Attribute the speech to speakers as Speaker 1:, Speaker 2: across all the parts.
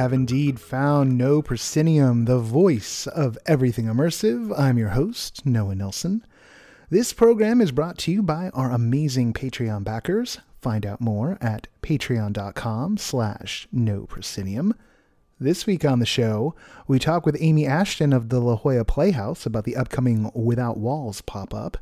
Speaker 1: Have indeed found No Proscenium, the voice of everything immersive. I'm your host, Noah Nelson. This program is brought to you by our amazing Patreon backers. Find out more at patreon.com slash no proscenium. This week on the show, we talk with Amy Ashton of the La Jolla Playhouse about the upcoming Without Walls pop-up.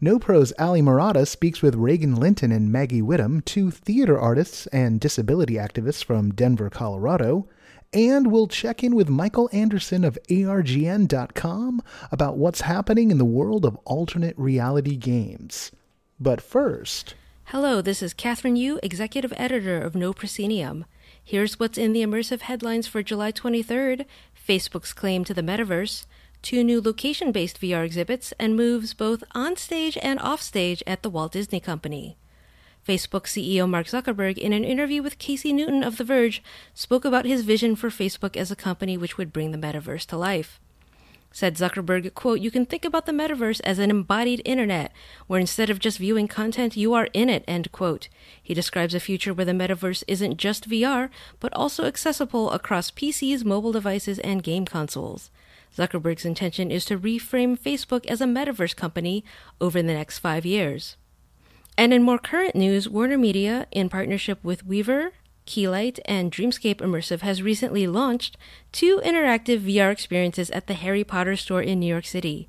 Speaker 1: No Pro's Allie Marotta speaks with Regan Linton and Maggie Whittum, two theater artists and disability activists from Denver, Colorado. And we'll check in with Michael Andersen of ARGN.com about what's happening in the world of alternate reality games. But first.
Speaker 2: Hello, this is Kathryn Yu, Executive Editor of No Proscenium. Here's what's in the immersive headlines for July 23rd Facebook's claim to the metaverse, two new location based VR exhibits, and moves both on stage and off stage at the Walt Disney Company. Facebook CEO Mark Zuckerberg, in an interview with Casey Newton of The Verge, spoke about his vision for Facebook as a company which would bring the metaverse to life. Said Zuckerberg, quote, You can think about the metaverse as an embodied internet, where instead of just viewing content, you are in it, end quote. He describes a future where the metaverse isn't just VR, but also accessible across PCs, mobile devices, and game consoles. Zuckerberg's intention is to reframe Facebook as a metaverse company over the next five years. And in more current news, Warner Media, in partnership with Weaver, Keylight, and Dreamscape Immersive has recently launched two interactive VR experiences at the Harry Potter store in New York City.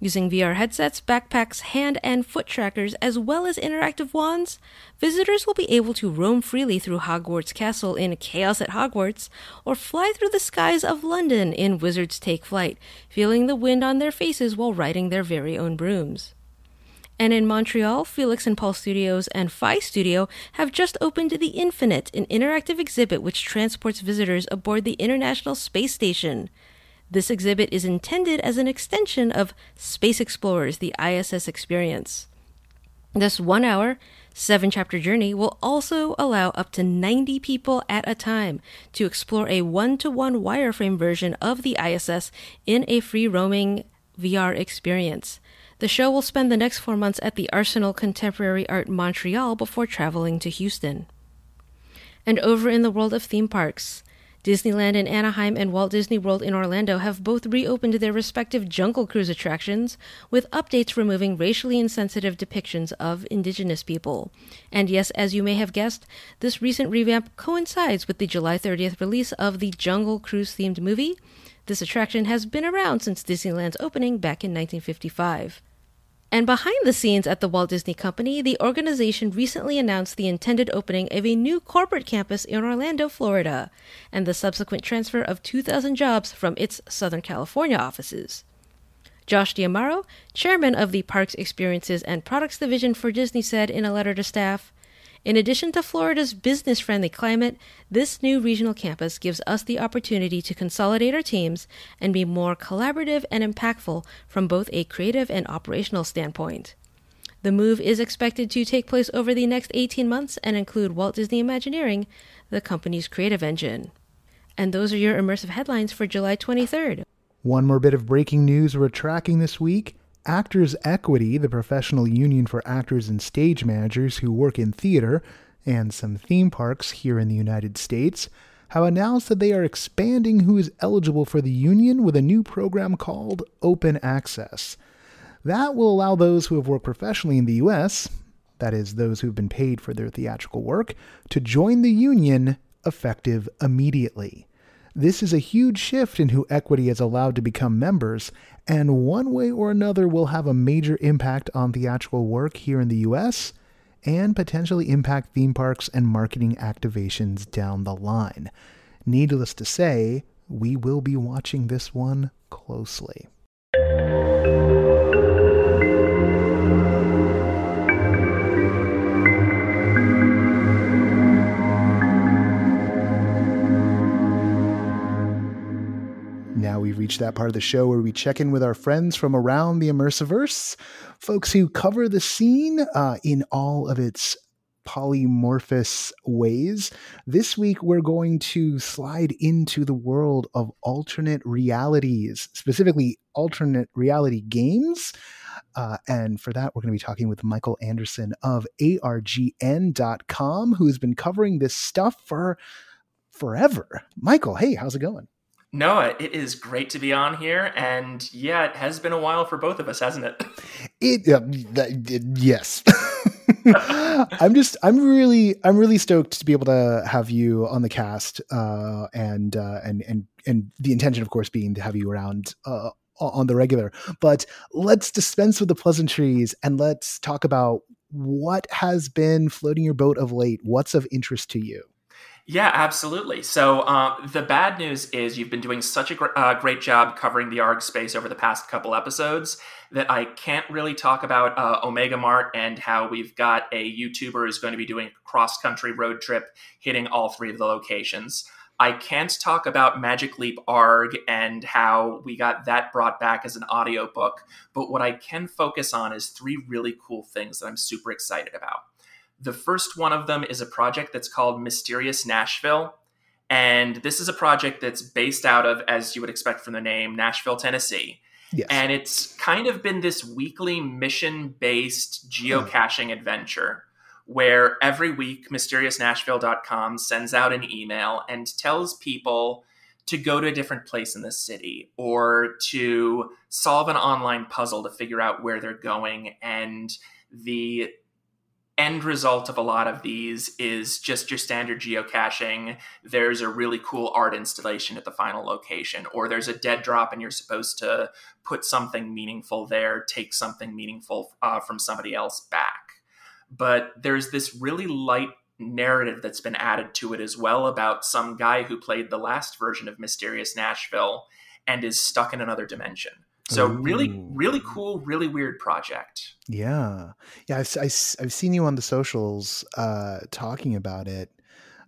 Speaker 2: Using VR headsets, backpacks, hand and foot trackers, as well as interactive wands, visitors will be able to roam freely through Hogwarts Castle in Chaos at Hogwarts, or fly through the skies of London in Wizards Take Flight, feeling the wind on their faces while riding their very own brooms. And in Montreal, Felix and Paul Studios and Phi Studio have just opened The Infinite, an interactive exhibit which transports visitors aboard the International Space Station. This exhibit is intended as an extension of Space Explorers, the ISS experience. This one hour, seven chapter journey will also allow up to 90 people at a time to explore a one to one wireframe version of the ISS in a free roaming VR experience. The show will spend the next four months at the Arsenal Contemporary Art Montreal before traveling to Houston. And over in the world of theme parks, Disneyland in Anaheim and Walt Disney World in Orlando have both reopened their respective Jungle Cruise attractions, with updates removing racially insensitive depictions of indigenous people. And yes, as you may have guessed, this recent revamp coincides with the July 30th release of the Jungle Cruise themed movie. This attraction has been around since Disneyland's opening back in 1955. And behind the scenes at the Walt Disney Company, the organization recently announced the intended opening of a new corporate campus in Orlando, Florida, and the subsequent transfer of 2,000 jobs from its Southern California offices. Josh D'Amaro, chairman of the Parks Experiences and Products Division for Disney, said in a letter to staff in addition to Florida's business friendly climate, this new regional campus gives us the opportunity to consolidate our teams and be more collaborative and impactful from both a creative and operational standpoint. The move is expected to take place over the next 18 months and include Walt Disney Imagineering, the company's creative engine. And those are your immersive headlines for July 23rd.
Speaker 1: One more bit of breaking news we're tracking this week. Actors Equity, the professional union for actors and stage managers who work in theater and some theme parks here in the United States, have announced that they are expanding who is eligible for the union with a new program called Open Access. That will allow those who have worked professionally in the U.S., that is, those who have been paid for their theatrical work, to join the union effective immediately. This is a huge shift in who equity is allowed to become members, and one way or another will have a major impact on theatrical work here in the US and potentially impact theme parks and marketing activations down the line. Needless to say, we will be watching this one closely. Reached that part of the show where we check in with our friends from around the Immersiverse, folks who cover the scene uh, in all of its polymorphous ways. This week, we're going to slide into the world of alternate realities, specifically alternate reality games. Uh, and for that, we're going to be talking with Michael Andersen of ARGN.com, who's been covering this stuff for forever. Michael, hey, how's it going?
Speaker 3: Noah, it is great to be on here, and yeah, it has been a while for both of us, hasn't it?
Speaker 1: It, that, it yes. I'm just I'm really I'm really stoked to be able to have you on the cast, uh, and uh, and and and the intention, of course, being to have you around uh, on the regular. But let's dispense with the pleasantries and let's talk about what has been floating your boat of late. What's of interest to you?
Speaker 3: Yeah, absolutely. So uh, the bad news is you've been doing such a gr- uh, great job covering the ARG space over the past couple episodes that I can't really talk about uh, Omega Mart and how we've got a YouTuber who's going to be doing a cross country road trip hitting all three of the locations. I can't talk about Magic Leap ARG and how we got that brought back as an audiobook, but what I can focus on is three really cool things that I'm super excited about. The first one of them is a project that's called Mysterious Nashville. And this is a project that's based out of, as you would expect from the name, Nashville, Tennessee. Yes. And it's kind of been this weekly mission based geocaching adventure where every week mysteriousnashville.com sends out an email and tells people to go to a different place in the city or to solve an online puzzle to figure out where they're going and the end result of a lot of these is just your standard geocaching. There's a really cool art installation at the final location, or there's a dead drop and you're supposed to put something meaningful there, take something meaningful uh, from somebody else back. But there's this really light narrative that's been added to it as well about some guy who played the last version of Mysterious Nashville and is stuck in another dimension. So Ooh. really, really cool, really weird project.
Speaker 1: Yeah, yeah. I've I, have i have seen you on the socials uh, talking about it.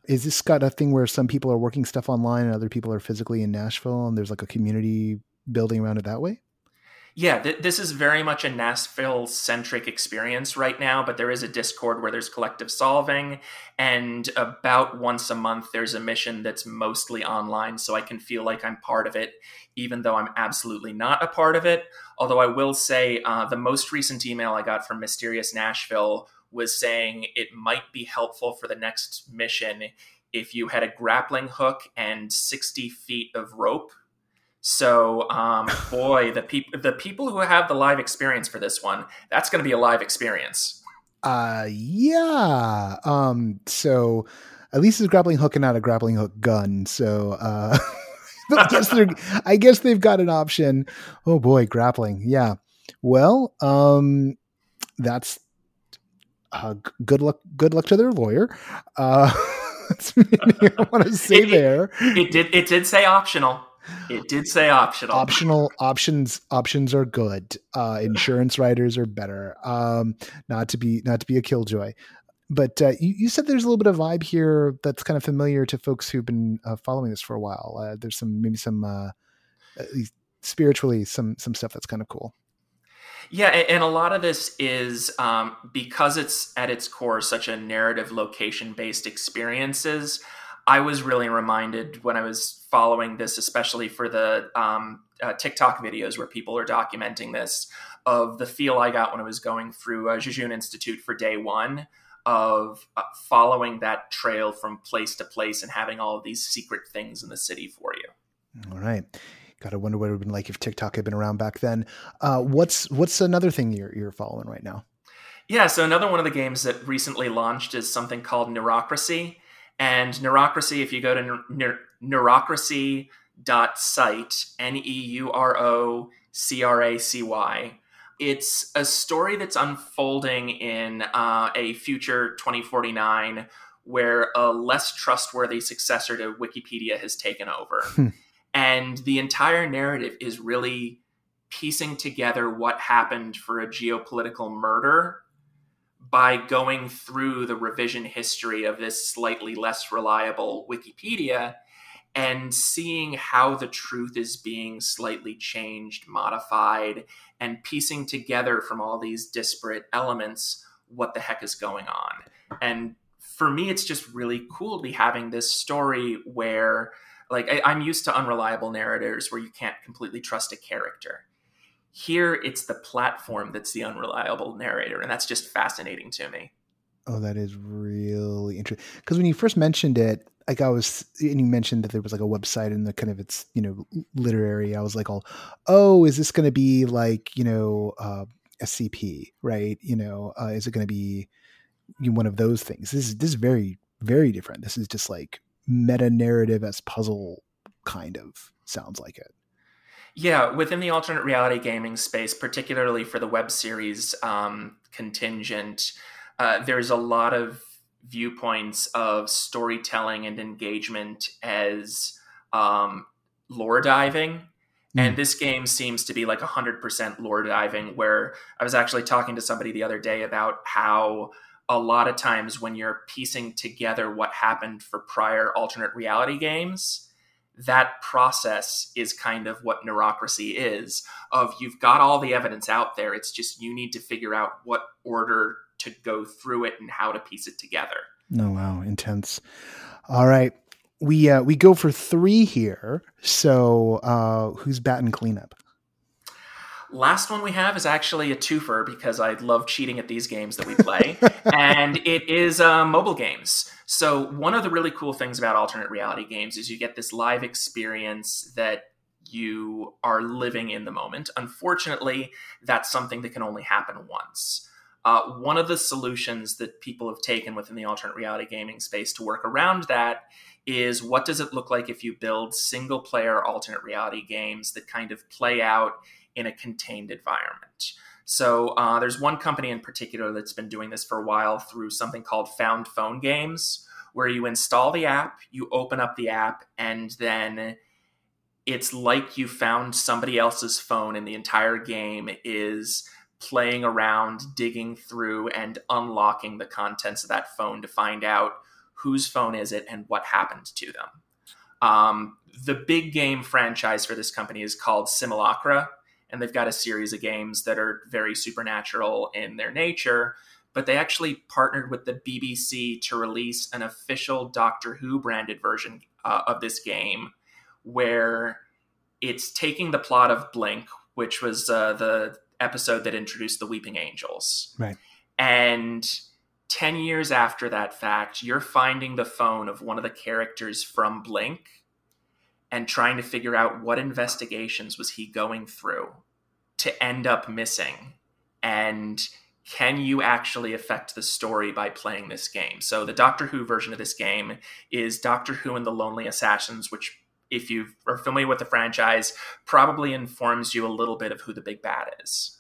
Speaker 1: Is this got a thing where some people are working stuff online and other people are physically in Nashville, and there's like a community building around it that way?
Speaker 3: Yeah, th- this is very much a Nashville centric experience right now, but there is a Discord where there's collective solving. And about once a month, there's a mission that's mostly online, so I can feel like I'm part of it, even though I'm absolutely not a part of it. Although I will say uh, the most recent email I got from Mysterious Nashville was saying it might be helpful for the next mission if you had a grappling hook and 60 feet of rope so, um, boy, the people the people who have the live experience for this one, that's going to be a live experience.
Speaker 1: Uh, yeah. Um, so at least it's grappling hook and not a grappling hook gun. So, uh, I guess they're, I guess they've got an option. Oh boy, grappling. Yeah. Well, um, that's uh, good luck. Good luck to their lawyer. Uh, that's I want to say
Speaker 3: it,
Speaker 1: there.
Speaker 3: It, it did. It did say optional. It did say optional.
Speaker 1: Optional options options are good. Uh, insurance riders are better. Um, not to be not to be a killjoy, but uh, you, you, said there's a little bit of vibe here that's kind of familiar to folks who've been uh, following this for a while. Uh, there's some maybe some uh, spiritually some some stuff that's kind of cool.
Speaker 3: Yeah, and a lot of this is um, because it's at its core such a narrative location based experiences. I was really reminded when I was following this, especially for the um, uh, TikTok videos where people are documenting this, of the feel I got when I was going through uh, Jejune Institute for day one of uh, following that trail from place to place and having all of these secret things in the city for you.
Speaker 1: All right. Gotta wonder what it would have been like if TikTok had been around back then. Uh, what's what's another thing you're you're following right now?
Speaker 3: Yeah, so another one of the games that recently launched is something called Neurocracy. And Neurocracy, if you go to neur- neurocracy.site, N E U R O C R A C Y, it's a story that's unfolding in uh, a future 2049 where a less trustworthy successor to Wikipedia has taken over. Hmm. and the entire narrative is really piecing together what happened for a geopolitical murder by going through the revision history of this slightly less reliable Wikipedia and seeing how the truth is being slightly changed, modified, and piecing together from all these disparate elements what the heck is going on. And for me, it's just really cool to be having this story where, like, I, am used to unreliable narrators where you can't completely trust a character. Here, it's the platform that's the unreliable narrator, and that's just fascinating to me.
Speaker 1: Oh, that is really interesting. Because when you first mentioned it, like I was, and you mentioned that there was like a website and the kind of it's you know literary. I was like, all, oh, is this going to be like you know uh, SCP, right? You know, uh, is it going to be one of those things? This is this is very very different. This is just like meta narrative as puzzle kind of sounds like it.
Speaker 3: Yeah, within the alternate reality gaming space, particularly for the web series um, contingent, uh, there's a lot of viewpoints of storytelling and engagement as um, lore diving. Mm. And this game seems to be like 100% lore diving, where I was actually talking to somebody the other day about how a lot of times when you're piecing together what happened for prior alternate reality games, that process is kind of what neurocracy is of you've got all the evidence out there. It's just you need to figure out what order to go through it and how to piece it together.
Speaker 1: Oh wow intense. All right we uh we go for three here. So uh who's batting cleanup
Speaker 3: Last one we have is actually a twofer because I love cheating at these games that we play, and it is uh, mobile games. So, one of the really cool things about alternate reality games is you get this live experience that you are living in the moment. Unfortunately, that's something that can only happen once. Uh, one of the solutions that people have taken within the alternate reality gaming space to work around that is what does it look like if you build single player alternate reality games that kind of play out in a contained environment. So uh, there's one company in particular that's been doing this for a while through something called Found Phone Games, where you install the app, you open up the app, and then it's like you found somebody else's phone, and the entire game is playing around, digging through, and unlocking the contents of that phone to find out whose phone is it and what happened to them. Um, the big game franchise for this company is called Simulacra, and they've got a series of games that are very supernatural in their nature. But they actually partnered with the BBC to release an official Doctor Who branded version uh, of this game, where it's taking the plot of Blink, which was uh, the episode that introduced the Weeping Angels,
Speaker 1: right,
Speaker 3: and 10 years after that fact, you're finding the phone of one of the characters from Blink and trying to figure out what investigations was he going through to end up missing and can you actually affect the story by playing this game? So the doctor who version of this game is doctor who and the lonely assassins which if you are familiar with the franchise probably informs you a little bit of who the big bad is.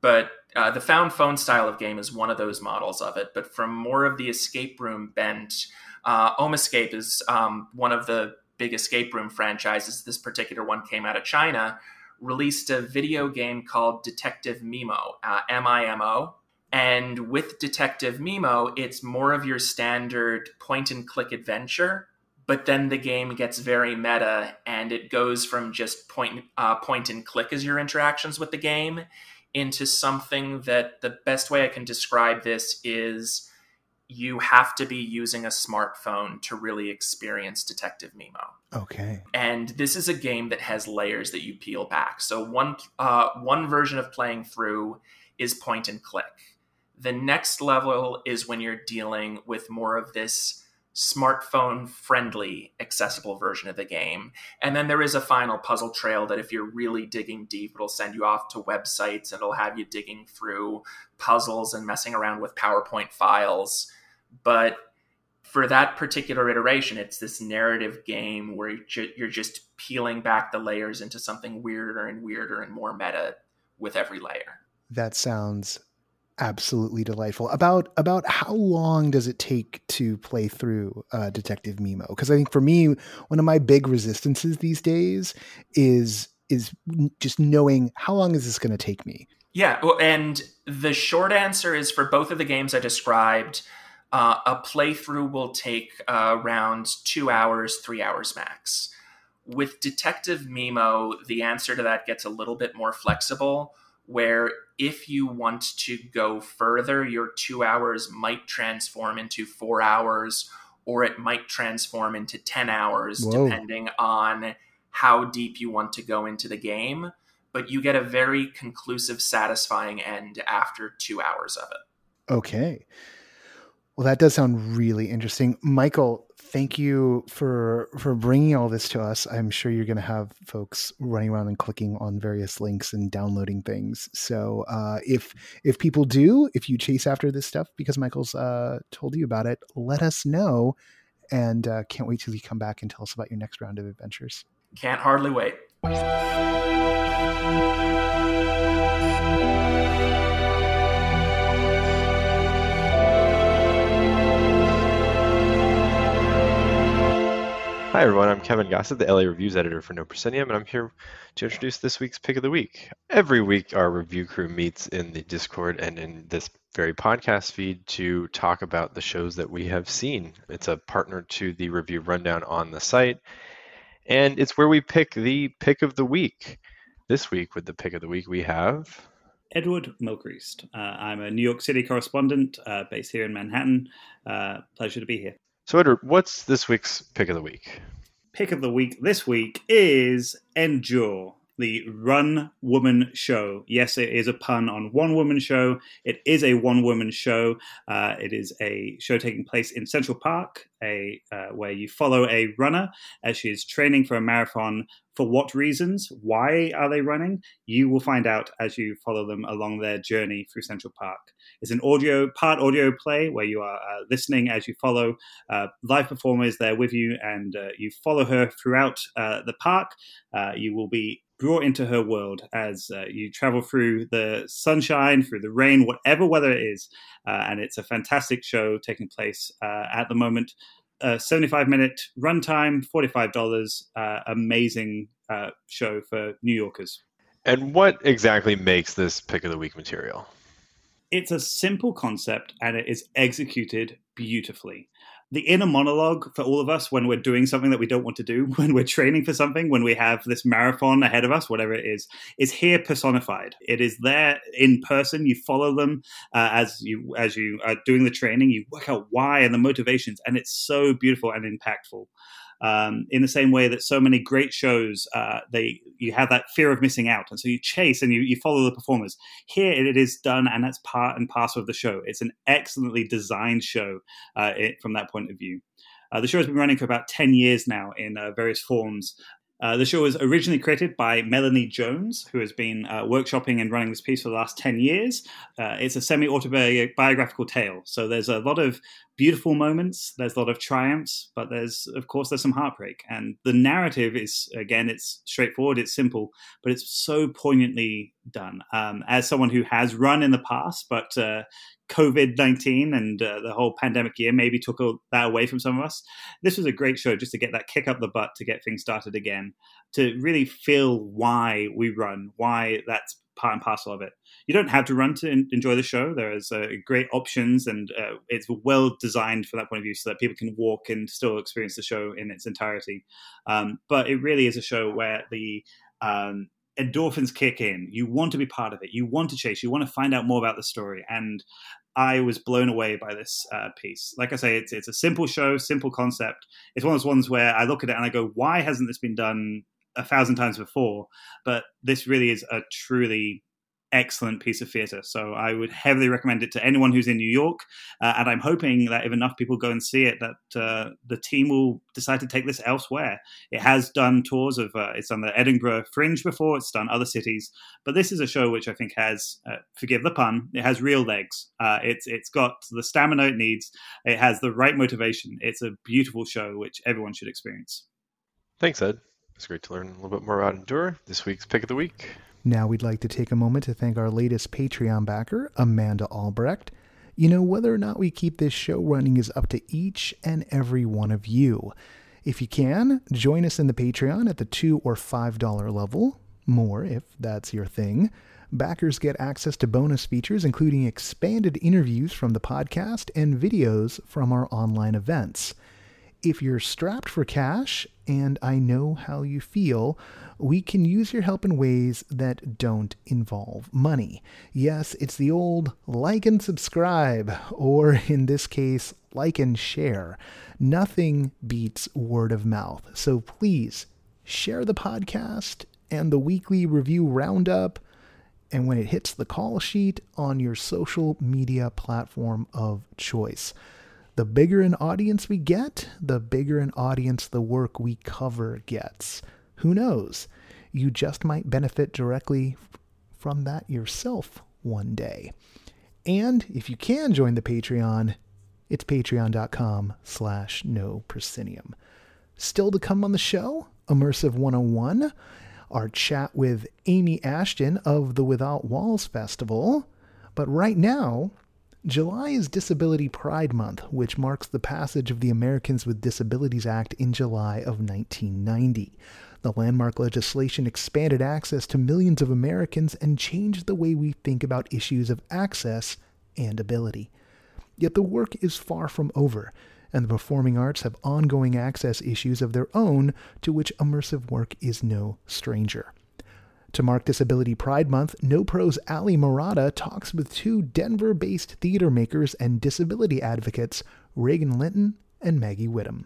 Speaker 3: But uh, the found phone style of game is one of those models of it but from more of the escape room bent uh, Omescape is um, one of the big escape room franchises, this particular one came out of China, released a video game called Detective Mimo, uh, M I M O. And with Detective Mimo, it's more of your standard point and click adventure, but then the game gets very meta and it goes from just point, uh, point and click as your interactions with the game into something that the best way I can describe this is you have to be using a smartphone to really experience Detective Mimo.
Speaker 1: Okay.
Speaker 3: And this is a game that has layers that you peel back. So one uh, one version of playing through is point and click. The next level is when you're dealing with more of this smartphone friendly accessible version of the game and then there is a final puzzle trail that if you're really digging deep it'll send you off to websites and it'll have you digging through puzzles and messing around with powerpoint files but for that particular iteration, it's this narrative game where you're just peeling back the layers into something weirder and weirder and more meta with every layer.
Speaker 1: That sounds absolutely delightful. About about how long does it take to play through uh, Detective Mimo? Because I think for me, one of my big resistances these days is is just knowing how long is this going to take me.
Speaker 3: Yeah, well, and the short answer is for both of the games I described Uh, a playthrough will take uh, around two hours, three hours max. With Detective Mimo, the answer to that gets a little bit more flexible, where if you want to go further, your two hours might transform into four hours, or it might transform into 10 hours, Whoa. depending on how deep you want to go into the game. But you get a very conclusive, satisfying end after two hours of it.
Speaker 1: Okay. Well, that does sound really interesting. Michael, thank you for for bringing all this to us. I'm sure you're going to have folks running around and clicking on various links and downloading things. So, uh, if if people do, if you chase after this stuff because Michael's uh, told you about it, let us know. And uh, can't wait till you come back and tell us about your next round of adventures.
Speaker 3: Can't hardly wait.
Speaker 4: Hi, everyone. I'm Kevin Gossett, the LA Reviews editor for No Proscenium, and I'm here to introduce this week's pick of the week. Every week, our review crew meets in the Discord and in this very podcast feed to talk about the shows that we have seen. It's a partner to the review rundown on the site, and it's where we pick the pick of the week. This week, with the pick of the week, we have
Speaker 5: Edward Mylechreest. Uh, I'm a New York City correspondent uh, based here in Manhattan. Uh, pleasure to be here.
Speaker 4: So, Edward, what's this week's pick of the week?
Speaker 5: Pick of the week this week is Endure, the Run Woman Show. Yes, it is a pun on One Woman Show. It is a one woman show. Uh, it is a show taking place in Central Park, a uh, where you follow a runner as she is training for a marathon. For what reasons? Why are they running? You will find out as you follow them along their journey through Central Park. It's an audio part audio play where you are uh, listening as you follow uh, live performers there with you, and uh, you follow her throughout uh, the park. You will be brought into her world as uh, you travel through the sunshine, through the rain, whatever weather it is. Uh, and it's a fantastic show taking place uh, at the moment. 75 minute runtime, $45. Uh, amazing uh, show for New Yorkers.
Speaker 4: And what exactly makes this pick of the week material?
Speaker 5: It's a simple concept and it is executed beautifully the inner monologue for all of us when we're doing something that we don't want to do, when we're training for something, when we have this marathon ahead of us, whatever it is, is here personified. It is there in person. You follow them uh, as you as you are doing the training. You work out why and the motivations, and it's so beautiful and impactful um, in the same way that so many great shows uh, they you have that fear of missing out. And so you chase and you, you follow the performers. Here it is done and that's part and parcel of the show. It's an excellently designed show uh, it, from that point of view. Uh, the show has been running for about 10 years now in uh, various forms uh, the show was originally created by Melanie Jones, who has been uh, workshopping and running this piece for the last 10 years. Uh, it's a semi autobiographical tale. So there's a lot of beautiful moments, there's a lot of triumphs, but there's, of course, there's some heartbreak. And the narrative is, again, it's straightforward, it's simple, but it's so poignantly done. Um, as someone who has run in the past, but uh, COVID 19 and uh, the whole pandemic year maybe took that away from some of us. This was a great show just to get that kick up the butt to get things started again, to really feel why we run, why that's part and parcel of it. You don't have to run to enjoy the show. There is uh, great options, and uh, it's well designed from that point of view, so that people can walk and still experience the show in its entirety. Um, but it really is a show where the um, endorphins kick in. You want to be part of it. You want to chase. You want to find out more about the story. And I was blown away by this uh, piece. Like I say, it's it's a simple show, simple concept. It's one of those ones where I look at it and I go, "Why hasn't this been done a thousand times before?" But this really is a truly excellent piece of theatre. So I would heavily recommend it to anyone who's in New York. Uh, and I'm hoping that if enough people go and see it, that uh, the team will decide to take this elsewhere. It has done tours of, uh, it's done the Edinburgh Fringe before, it's done other cities. But this is a show which I think has, uh, forgive the pun, it has real legs. Uh, it's It's got the stamina it needs, it has the right motivation. It's a beautiful show which everyone should experience.
Speaker 4: Thanks, Ed. It's great to learn a little bit more about Endure. This week's pick of the week.
Speaker 1: Now we'd like to take a moment to thank our latest Patreon backer, Amanda Albrecht. You know, whether or not we keep this show running is up to each and every one of you. If you can, join us in the Patreon at the 2 or $5 level. more if that's your thing. Backers get access to bonus features, including expanded interviews from the podcast and videos from our online events. If you're strapped for cash, and I know how you feel, we can use your help in ways that don't involve money. Yes, it's the old like and subscribe, or in this case, like and share. Nothing beats word of mouth. So please share the podcast and the weekly review roundup and when it hits the call sheet on your social media platform of choice. The bigger an audience we get, the bigger an audience the work we cover gets. Who knows? You just might benefit directly from that yourself one day. And if you can join the Patreon, it's patreon.com slash no proscenium. Still to come on the show, Immersive 101 our chat with Amy Ashton of the Without Walls Festival. But right now, July is Disability Pride Month, which marks the passage of the Americans with Disabilities Act in July of 1990. The landmark legislation expanded access to millions of Americans and changed the way we think about issues of access and ability. Yet the work is far from over and the performing arts have ongoing access issues of their own to which immersive work is no stranger. To mark Disability Pride Month, No Pro's Allie Marotta talks with two Denver based theater makers and disability advocates, Regan Linton and Maggie Whittum.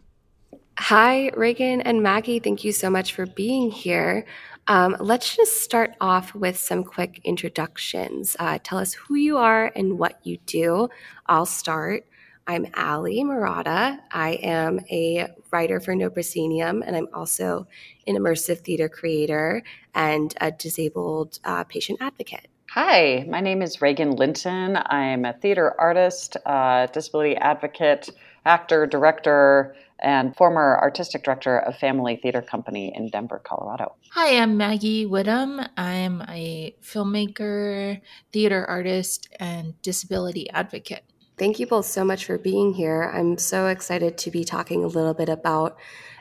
Speaker 6: Hi, Regan and Maggie. Thank you so much for being here. Um, let's just start off with some quick introductions. Uh, tell us who you are and what you do. I'll start. I'm Allie Marotta. I am a writer for No Proscenium, and I'm also an immersive theater creator and a disabled uh, patient advocate.
Speaker 7: Hi, my name is Regan Linton. I'm a theater artist, uh, disability advocate, actor, director, and former artistic director of Family Theater Company in Denver, Colorado.
Speaker 8: Hi, I'm Maggie Whittum. I'm a filmmaker, theater artist, and disability advocate.
Speaker 6: Thank you both so much for being here. I'm so excited to be talking a little bit about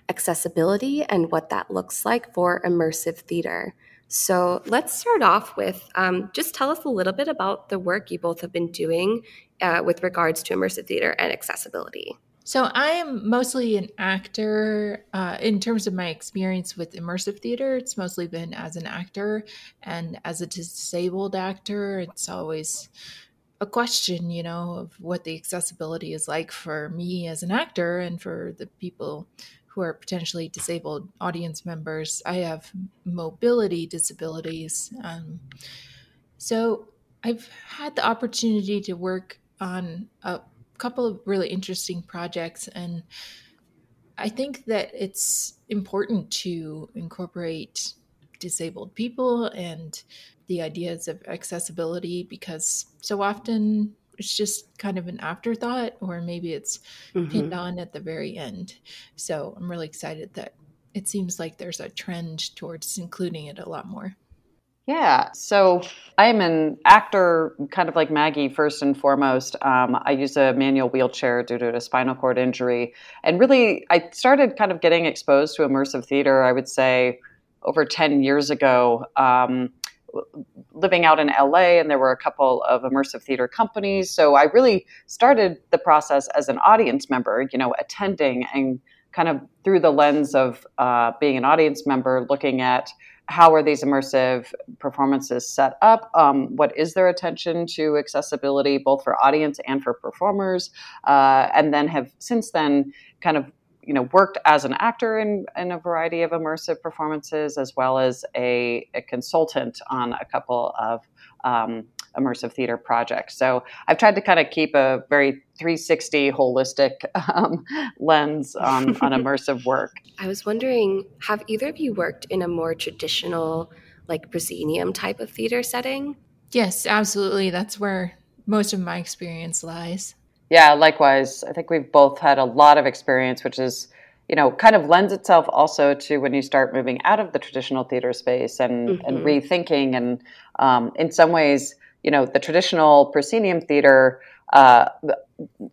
Speaker 6: accessibility and what that looks like for immersive theater. So let's start off with um, just tell us a little bit about the work you both have been doing uh, with regards to immersive theater and accessibility.
Speaker 8: So I am mostly an actor. Uh, in terms of my experience with immersive theater, it's mostly been as an actor and as a disabled actor. It's always a question, you know, of what the accessibility is like for me as an actor and for the people who are potentially disabled audience members. I have mobility disabilities. Um, so I've had the opportunity to work on a couple of really interesting projects. And I think that it's important to incorporate disabled people and the ideas of accessibility because so often it's just kind of an afterthought or maybe it's mm-hmm. pinned on at the very end. So I'm really excited that it seems like there's a trend towards including it a lot more.
Speaker 7: Yeah, so I'm an actor, kind of like Maggie, first and foremost. Um, I use a manual wheelchair due to a spinal cord injury. And really, I started kind of getting exposed to immersive theater, I would say, over 10 years ago. Um, living out in LA, and there were a couple of immersive theater companies. So I really started the process as an audience member, you know, attending and kind of through the lens of uh, being an audience member, looking at how are these immersive performances set up? Um, what is their attention to accessibility, both for audience and for performers? Uh, and then have since then kind of you know worked as an actor in, in a variety of immersive performances as well as a, a consultant on a couple of um, immersive theater projects. So i've tried to kind of keep a very 360 holistic um, lens on, on immersive work.
Speaker 6: I was wondering have either of you worked in a more traditional like proscenium type of theater setting?
Speaker 8: Yes absolutely. That's where most of my experience lies
Speaker 7: yeah, likewise. I think we've both had a lot of experience, which is, you know, kind of lends itself also to when you start moving out of the traditional theater space and, mm-hmm. and rethinking. And um, in some ways, you know, the traditional proscenium theater uh,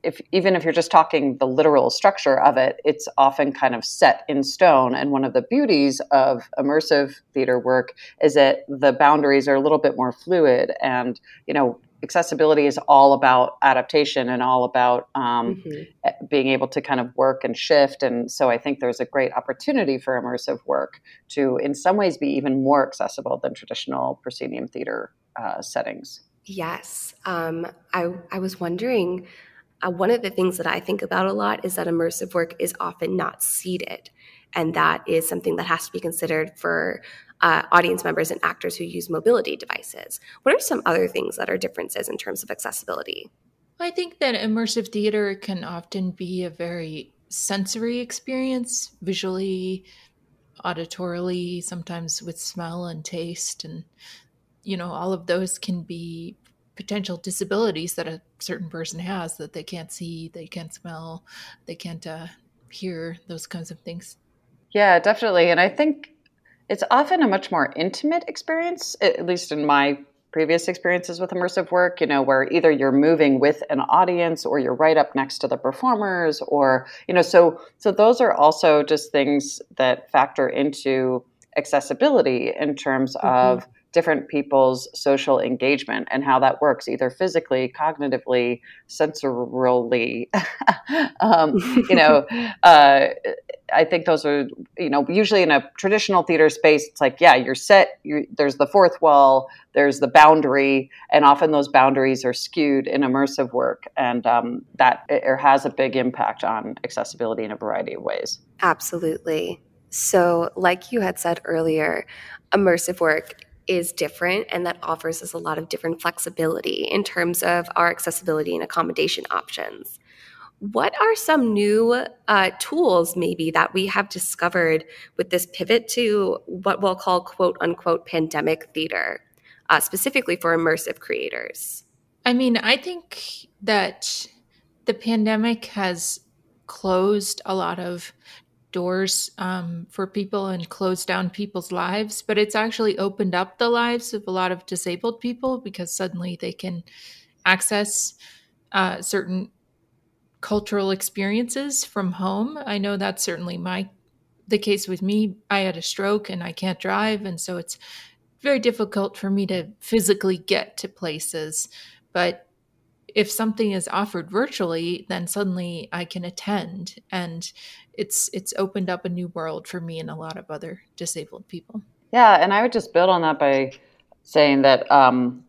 Speaker 7: if even if you're just talking the literal structure of it, it's often kind of set in stone. And one of the beauties of immersive theater work is that the boundaries are a little bit more fluid. And you know, accessibility is all about adaptation and all about um, mm-hmm. being able to kind of work and shift. And so I think there's a great opportunity for immersive work to, in some ways, be even more accessible than traditional proscenium theater uh, settings.
Speaker 6: Yes. Um, I, I was wondering uh, one of the things that I think about a lot is that immersive work is often not seated. And that is something that has to be considered for uh, audience members and actors who use mobility devices. What are some other things that are differences in terms of accessibility?
Speaker 8: I think that immersive theater can often be a very sensory experience, visually, auditorily, sometimes with smell and taste. And, you know, all of those can be potential disabilities that a certain person has that they can't see, they can't smell, they can't uh, hear, those kinds of things.
Speaker 7: Yeah, definitely. And I think it's often a much more intimate experience, at least in my previous experiences with immersive work, you know, where either you're moving with an audience or you're right up next to the performers or, you know, so so those are also just things that factor into accessibility in terms mm-hmm. of different people's social engagement and how that works, either physically, cognitively, sensorily. um, you know, uh, I think those are, you know, usually in a traditional theater space, it's like, yeah, you're set, you're, there's the fourth wall, there's the boundary, and often those boundaries are skewed in immersive work. And um, that it has a big impact on accessibility in a variety of ways.
Speaker 6: Absolutely. So, like you had said earlier, immersive work is different and that offers us a lot of different flexibility in terms of our accessibility and accommodation options. What are some new uh, tools, maybe, that we have discovered with this pivot to what we'll call quote unquote pandemic theater, uh, specifically for immersive creators?
Speaker 8: I mean, I think that the pandemic has closed a lot of doors um, for people and closed down people's lives, but it's actually opened up the lives of a lot of disabled people because suddenly they can access uh, certain cultural experiences from home. I know that's certainly my the case with me. I had a stroke and I can't drive, and so it's very difficult for me to physically get to places. But if something is offered virtually, then suddenly I can attend and it's it's opened up a new world for me and a lot of other disabled people.
Speaker 7: Yeah, and I would just build on that by saying that um,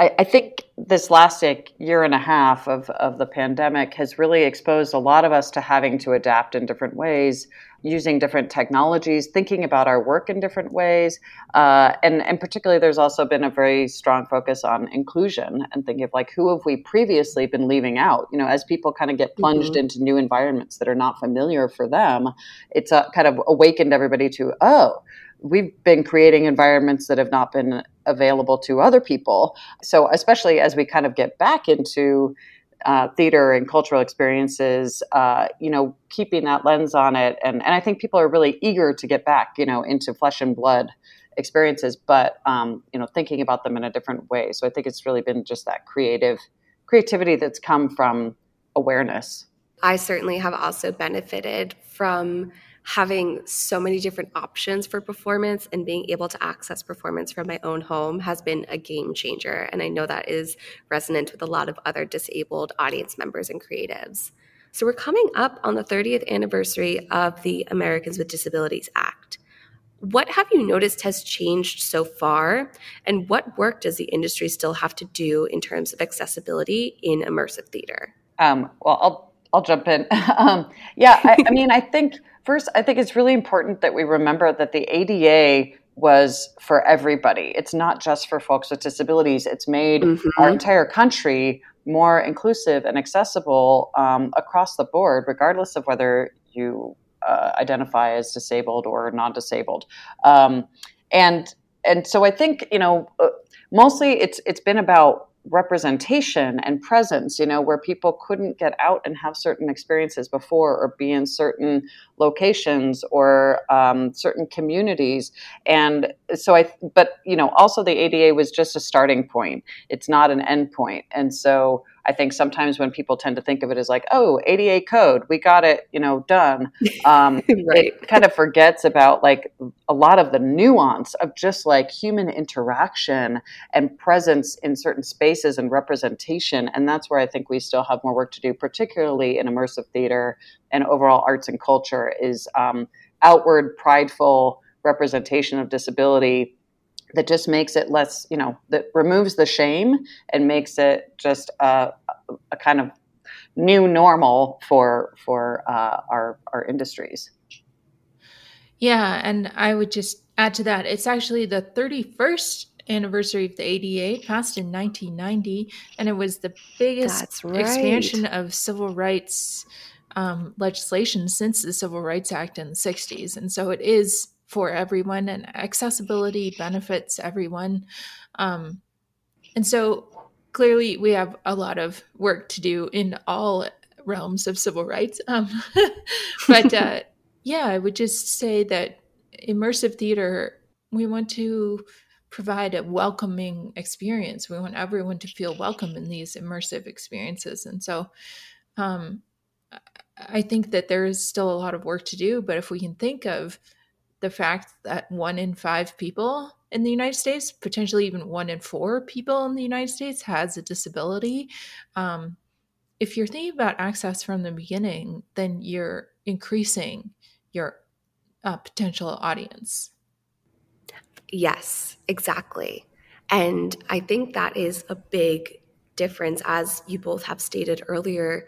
Speaker 7: I, I, think this last year and a half of, of the pandemic has really exposed a lot of us to having to adapt in different ways, using different technologies, thinking about our work in different ways. Uh, and, and particularly, there's also been a very strong focus on inclusion and thinking of like, who have we previously been leaving out? You know, as people kind of get plunged mm-hmm. into new environments that are not familiar for them, it's a, kind of awakened everybody to, oh, we've been creating environments that have not been available to other people. So, especially as we kind of get back into uh, theater and cultural experiences, uh, you know, keeping that lens on it. And, and I think people are really eager to get back, you know, into flesh and blood experiences, but, um, you know, thinking about them in a different way. So I think it's really been just that creative creativity that's come from awareness.
Speaker 6: I certainly have also benefited from having so many different options for performance and being able to access performance from my own home has been a game changer. And I know that is resonant with a lot of other disabled audience members and creatives. So we're coming up on the 30th anniversary of the Americans with Disabilities Act. What have you noticed has changed so far? And what work does the industry still have to do in terms of accessibility in immersive theater?
Speaker 7: Um, well, I'll, I'll jump in. um, yeah, I, I mean, I think First, I think it's really important that we remember that the ADA was for everybody. It's not just for folks with disabilities. It's made mm-hmm. our entire country more inclusive and accessible um, across the board, regardless of whether you uh, identify as disabled or non-disabled. Um, and and so I think you know uh, mostly it's it's been about representation and presence, you know, where people couldn't get out and have certain experiences before or be in certain locations or um, certain communities. And so I, but, you know, also the ADA was just a starting point, it's not an end point. And so I think sometimes when people tend to think of it as like, oh, ADA code, we got it, you know, done. Um, right. It kind of forgets about like a lot of the nuance of just like human interaction and presence in certain spaces and representation. And that's where I think we still have more work to do, particularly in immersive theater and overall arts and culture, is um, outward, prideful representation of disability that just makes it less, you know, that removes the shame and makes it just a, a kind of new normal for for uh, our our industries.
Speaker 8: Yeah, and I would just add to that. It's actually the 31st anniversary of the ADA, passed in 1990, and it was the biggest right. expansion of civil rights um, legislation since the Civil Rights Act in the 60s. And so it is for everyone, and accessibility benefits everyone. Um, and so clearly, we have a lot of work to do in all realms of civil rights. Um, but uh, yeah, I would just say that immersive theater, we want to provide a welcoming experience. We want everyone to feel welcome in these immersive experiences. And so um, I think that there is still a lot of work to do, but if we can think of the fact that one in five people in the United States, potentially even one in four people in the United States, has a disability. Um, if you're thinking about access from the beginning, then you're increasing your uh, potential audience.
Speaker 6: Yes, exactly. And I think that is a big difference, as you both have stated earlier.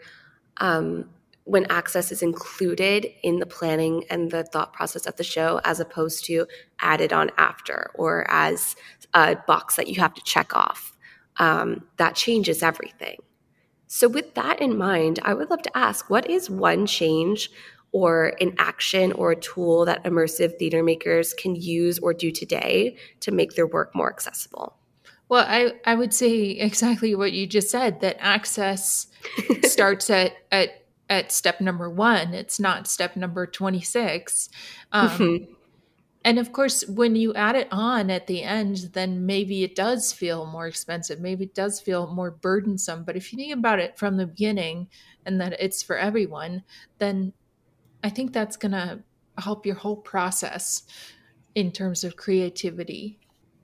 Speaker 6: Um, when access is included in the planning and the thought process of the show as opposed to added on after or as a box that you have to check off. Um, that changes everything. So, with that in mind, I would love to ask what is one change or an action or a tool that immersive theater makers can use or do today to make their work more accessible?
Speaker 8: Well, I, I would say exactly what you just said that access starts at, at at step number one. It's not step number 26. Um, mm-hmm. And of course, when you add it on at the end, then maybe it does feel more expensive. Maybe it does feel more burdensome. But if you think about it from the beginning and that it's for everyone, then I think that's going to help your whole process in terms of creativity.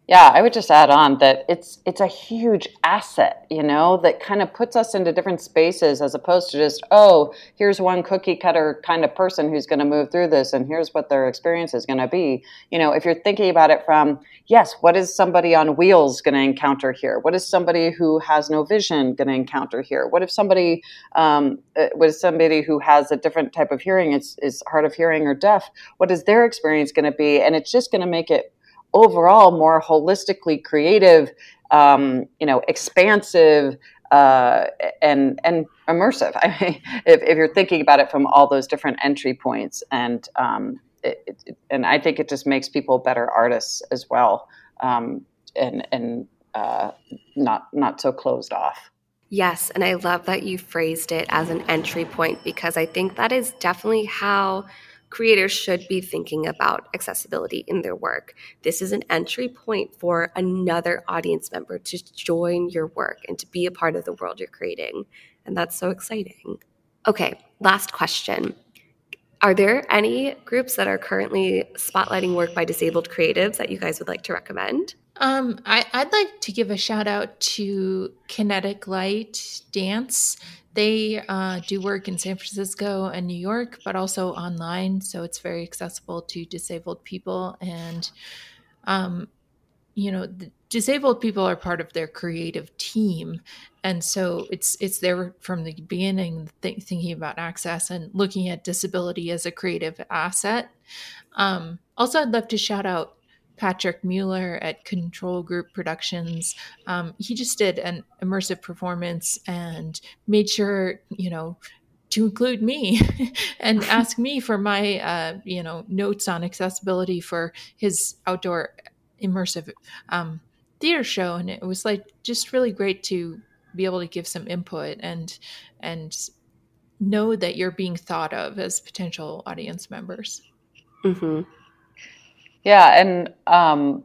Speaker 7: Yeah, I would just add on that it's it's a huge asset, you know, that kind of puts us into different spaces as opposed to just, oh, here's one cookie cutter kind of person who's going to move through this and here's what their experience is going to be. You know, if you're thinking about it from, yes, what is somebody on wheels going to encounter here? What is somebody who has no vision going to encounter here? What if somebody um, uh, somebody who has a different type of hearing, is, is hard of hearing or deaf? What is their experience going to be? And it's just going to make it overall more holistically creative, um, you know, expansive, uh, and and immersive. I mean, if, if, you're thinking about it from all those different entry points, and um, it, it, and I think it just makes people better artists as well, um, and and uh, not not so closed off.
Speaker 6: Yes, and I love that you phrased it as an entry point because I think that is definitely how creators should be thinking about accessibility in their work. This is an entry point for another audience member to join your work and to be a part of the world you're creating. And that's so exciting. Okay, last question. Are there any groups that are currently spotlighting work by disabled creatives that you guys would like to recommend?
Speaker 8: Um, I, would like to give a shout out to Kinetic Light Dance. They uh, do work in San Francisco and New York, but also online. So it's very accessible to disabled people. And, um, you know, disabled people are part of their creative team. And so it's it's there from the beginning, th- thinking about access and looking at disability as a creative asset. Um, also, I'd love to shout out Patrick Mueller at Control Group Productions. Um, he just did an immersive performance and made sure, you know, to include me and ask me for my, uh, you know, notes on accessibility for his outdoor immersive um, theater show. And it was like just really great to be able to give some input and and know that you're being thought of as potential audience members.
Speaker 6: Mm-hmm.
Speaker 7: Yeah, and um,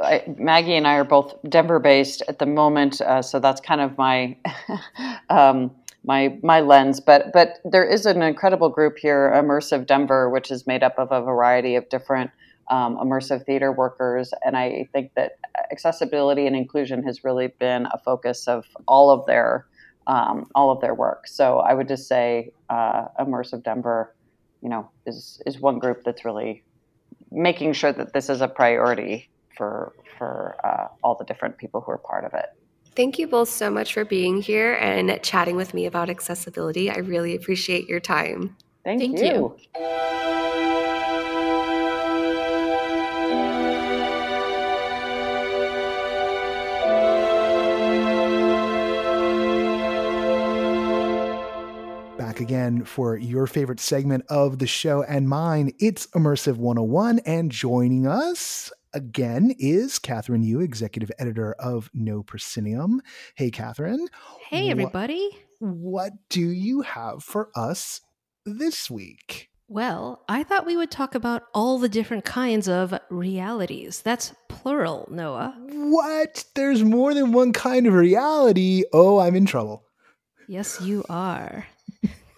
Speaker 7: I, Maggie and I are both Denver based at the moment, uh, so that's kind of my um, my my lens. But but there is an incredible group here, Immersive Denver, which is made up of a variety of different um, immersive theater workers, and I think that accessibility and inclusion has really been a focus of all of their um, all of their work. So I would just say uh, Immersive Denver, you know, is is one group that's really making sure that this is a priority for for uh, all the different people who are part of it.
Speaker 6: Thank you both so much for being here and chatting with me about accessibility. I really appreciate your time.
Speaker 7: Thank,
Speaker 8: Thank
Speaker 7: you.
Speaker 8: you.
Speaker 1: Back again for your favorite segment of the show and mine. It's Immersive 101, and joining us again is Kathryn Yu, executive editor of No Proscenium. Hey, Kathryn.
Speaker 2: Hey, everybody.
Speaker 1: What do you have for us this week?
Speaker 2: Well, I thought we would talk about all the different kinds of realities. That's plural, Noah.
Speaker 1: What? There's more than one kind of reality. Oh, I'm in trouble.
Speaker 2: Yes, you are.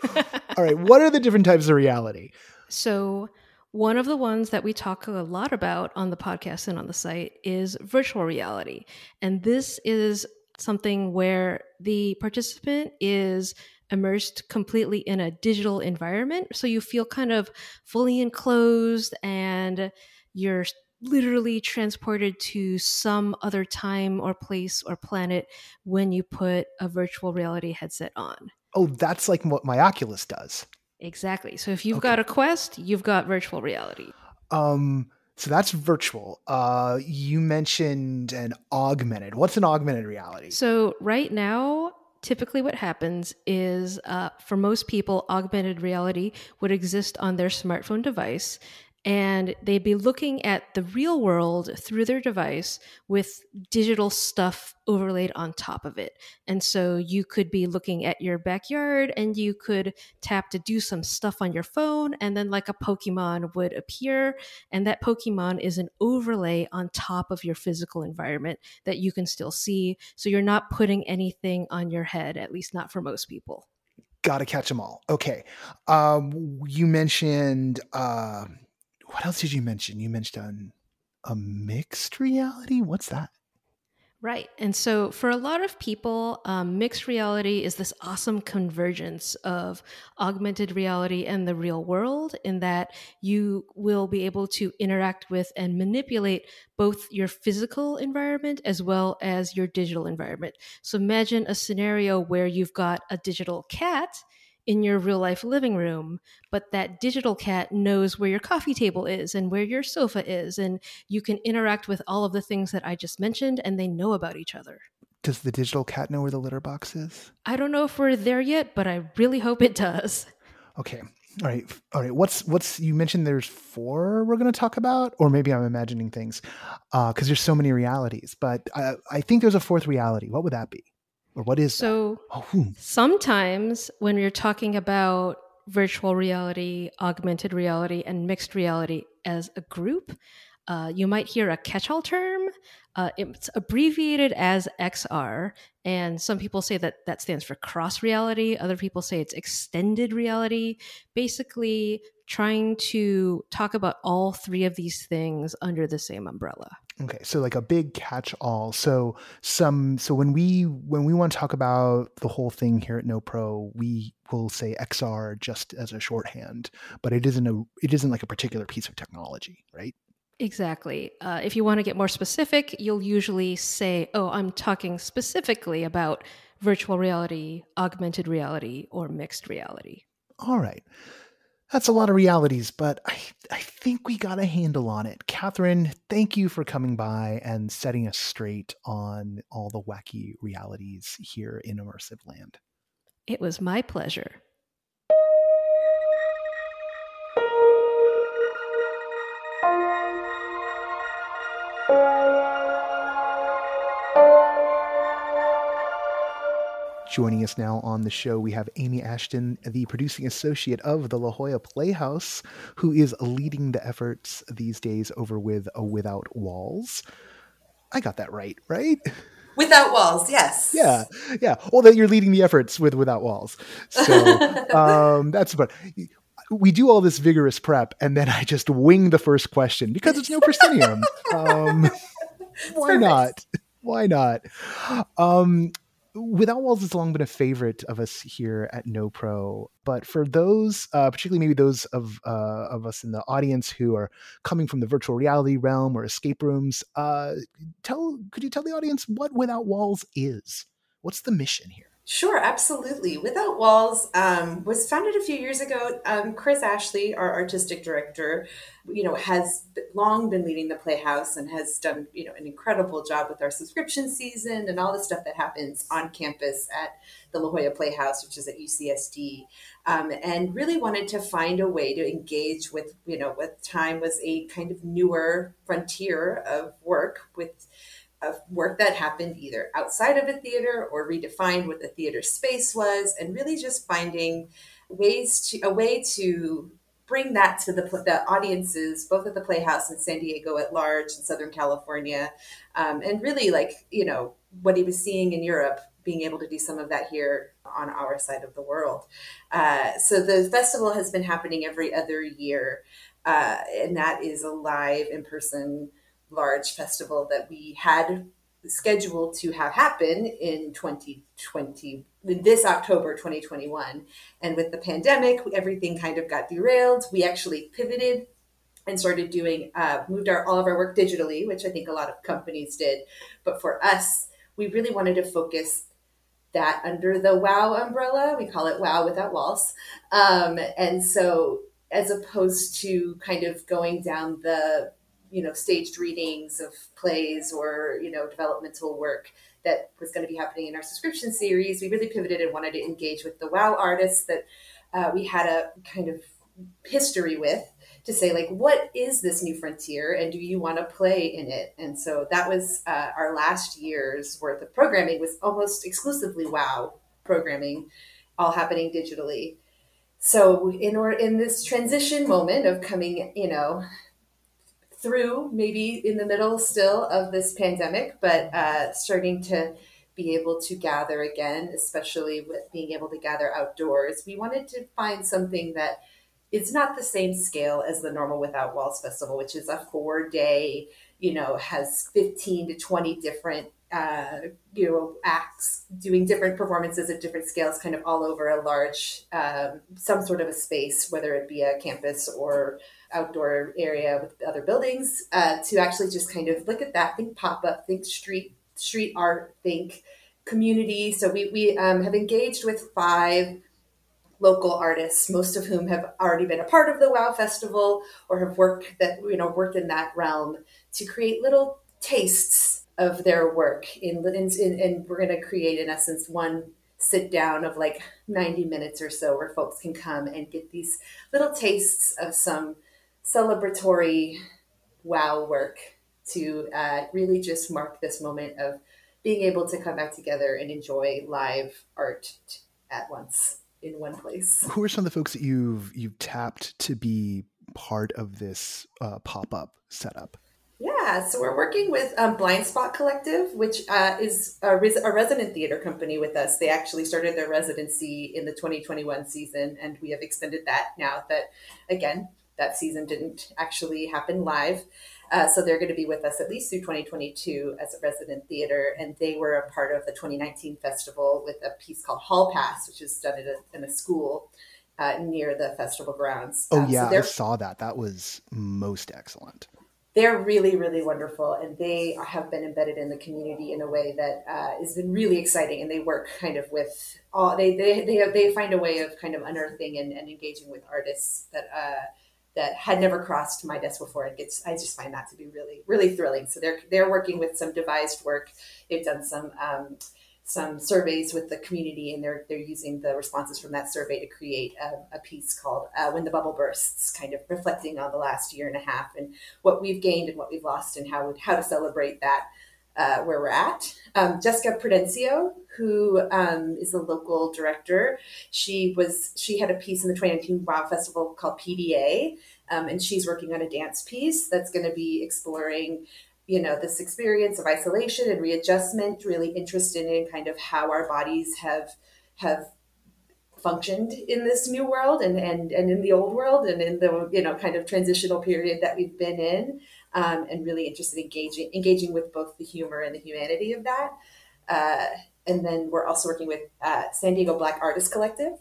Speaker 1: All right, what are the different types of reality?
Speaker 2: So, one of the ones that we talk a lot about on the podcast and on the site is virtual reality. And this is something where the participant is immersed completely in a digital environment. So you feel kind of fully enclosed and you're literally transported to some other time or place or planet when you put a virtual reality headset on.
Speaker 1: Oh, that's like what my Oculus does.
Speaker 2: Exactly. So if you've
Speaker 1: Okay.
Speaker 2: got a Quest, you've got virtual reality.
Speaker 1: Um, so that's virtual. Uh, you mentioned an augmented. What's an augmented reality?
Speaker 2: So right now, typically what happens is uh, for most people, augmented reality would exist on their smartphone device. And they'd be looking at the real world through their device with digital stuff overlaid on top of it. And so you could be looking at your backyard and you could tap to do some stuff on your phone, and then like a Pokemon would appear. And that Pokemon is an overlay on top of your physical environment that you can still see. So you're not putting anything on your head, at least not for most people.
Speaker 1: Got to catch them all. Okay. Um, you mentioned. Uh, what else did you mention? You mentioned a mixed reality. What's that?
Speaker 2: Right. And so for a lot of people, um, mixed reality is this awesome convergence of augmented reality and the real world, in that you will be able to interact with and manipulate both your physical environment as well as your digital environment. So imagine a scenario where you've got a digital cat in your real life living room, but that digital cat knows where your coffee table is and where your sofa is, and you can interact with all of the things that I just mentioned, and they know about each other.
Speaker 1: Does the digital cat know where the litter box is?
Speaker 2: I don't know if we're there yet, but I really hope it does.
Speaker 1: Okay. All right. All right. What's what's you mentioned? There's four we're going to talk about, or maybe I'm imagining things, uh, because there's so many realities. But I, I think there's a fourth reality. What would that be, or what is?
Speaker 2: So
Speaker 1: Oh, hmm.
Speaker 2: sometimes when you're talking about virtual reality, augmented reality, and mixed reality as a group, uh, you might hear a catch all term. Uh, it's abbreviated as XR, and some people say that that stands for cross reality. Other people say it's extended reality. Basically, trying to talk about all three of these things under the same umbrella.
Speaker 1: Okay, so like a big catch-all. So some so when we when we want to talk about the whole thing here at No Pro, we will say XR just as a shorthand, but it isn't a it isn't like a particular piece of technology, right?
Speaker 2: Exactly. Uh, if you want to get more specific, you'll usually say, oh, I'm talking specifically about virtual reality, augmented reality, or mixed reality.
Speaker 1: All right. That's a lot of realities, but I, I think we got a handle on it. Kathryn, thank you for coming by and setting us straight on all the wacky realities here in Immersive Land.
Speaker 2: It was my pleasure.
Speaker 1: Joining us now on the show, we have Amy Ashton, the producing associate of the La Jolla Playhouse, who is leading the efforts these days over with a Without Walls. I got that right, right?
Speaker 9: Without Walls, yes.
Speaker 1: Yeah, yeah. Well, that you're leading the efforts with Without Walls. So um, that's but we do all this vigorous prep, and then I just wing the first question because it's no proscenium. um, why not? Why not? Um, Without Walls has long been a favorite of us here at No Pro, but for those, uh, particularly maybe those of uh, of us in the audience who are coming from the virtual reality realm or escape rooms, uh, tell could you tell the audience what Without Walls is? What's the mission here?
Speaker 9: Sure, absolutely. Without Walls um, was founded a few years ago. Um, Chris Ashley, our artistic director, you know, has long been leading the Playhouse and has done you know an incredible job with our subscription season and all the stuff that happens on campus at the La Jolla Playhouse, which is at UCSD, um, and really wanted to find a way to engage with you know what time was a kind of newer frontier of work with of work that happened either outside of a theater or redefined what the theater space was, and really just finding ways to a way to bring that to the, the audiences, both at the Playhouse in San Diego at large in Southern California, um, and really like you know what he was seeing in Europe, being able to do some of that here on our side of the world. Uh, so the festival has been happening every other year, uh, and that is a live in person large festival that we had scheduled to have happen in 2020 this october 2021 and with the pandemic everything kind of got derailed. We actually pivoted and started doing uh, moved our all of our work digitally which i think a lot of companies did. But for us we really wanted to focus that under the wow umbrella. We call it wow without walls. Um, and so as opposed to kind of going down the you know staged readings of plays or you know developmental work that was going to be happening in our subscription series. We really pivoted and wanted to engage with the wow artists that uh, we had a kind of history with to say like what is this new frontier and do you want to play in it? And so that was uh, our last year's worth of programming was almost exclusively wow programming all happening digitally. So in or in this transition moment of coming you know through, maybe in the middle still of this pandemic, but uh, starting to be able to gather again, especially with being able to gather outdoors. We wanted to find something that is not the same scale as the normal Without Walls Festival, which is a four day, you know, has 15 to 20 different uh, you know acts doing different performances at different scales kind of all over a large um, some sort of a space whether it be a campus or outdoor area with other buildings uh, to actually just kind of look at that, think pop up, think street street art, think community. So we we um, have engaged with five local artists, most of whom have already been a part of the WoW Festival or have worked that you know worked in that realm to create little tastes of their work. In, in, in and we're going to create in essence one sit down of like 90 minutes or so where folks can come and get these little tastes of some celebratory wow work to uh, really just mark this moment of being able to come back together and enjoy live art at once in one place.
Speaker 1: Who are some of the folks that you've you've tapped to be part of this uh, pop up setup?
Speaker 9: Yeah, so we're working with um, Blind Spot Collective, which uh, is a, res- a, resident theater company with us. They actually started their residency in the 2021 season, and we have extended that now that, again, that season didn't actually happen live. Uh, so they're going to be with us at least through 2022 as a resident theater. And they were a part of the 2019 festival with a piece called Hall Pass, which is done in a, in a school uh, near the festival grounds.
Speaker 1: Oh, um, yeah, so I saw that. That was most excellent.
Speaker 9: They're really, really wonderful, and they have been embedded in the community in a way that uh, has been really exciting. And they work kind of with all they they they, have, they find a way of kind of unearthing and, and engaging with artists that uh, that had never crossed my desk before. It gets I just find that to be really really thrilling. So they're they're working with some devised work. They've done some um, some surveys with the community, and they're they're using the responses from that survey to create a, a piece called uh, "When the Bubble Bursts," kind of reflecting on the last year and a half and what we've gained and what we've lost, and how how to celebrate that. Uh, where we're at. Um, Jessica Prudencio, who um, is the local director, she was she had a piece in the 2019 Wow Festival called PDA, um, and she's working on a dance piece that's going to be exploring you know this experience of isolation and readjustment really interested in kind of how our bodies have have functioned in this new world and and and in the old world and in the you know kind of transitional period that we've been in um, and really interested in engaging engaging with both the humor and the humanity of that uh, and then we're also working with uh, san diego black artist collective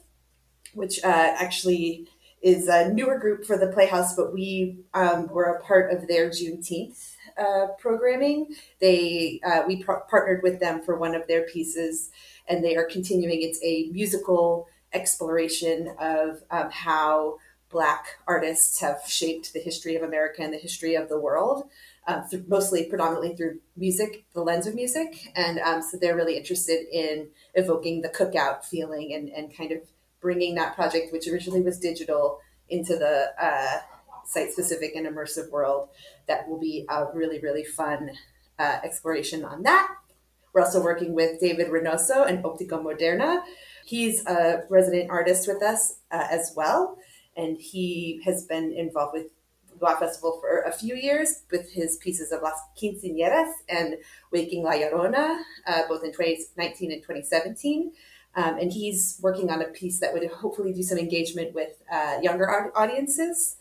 Speaker 9: which uh, actually is a newer group for the playhouse but we um, were a part of their juneteenth uh, programming. They uh, we par- partnered with them for one of their pieces, and they are continuing. It's a musical exploration of um, how Black artists have shaped the history of America and the history of the world. Uh, through, mostly predominantly through music, the lens of music. And um, so they're really interested in evoking the cookout feeling and, and kind of bringing that project, which originally was digital, into the uh, site specific and immersive world that will be a really, really fun uh, exploration on that. We're also working with David Reynoso and Optika Moderna. He's a resident artist with us uh, as well, and he has been involved with Wow Festival for a few years with his pieces of Las Quinceañeras and Waking La Llorona, uh, both in 2019 and 2017. Um, and he's working on a piece that would hopefully do some engagement with uh, younger audiences.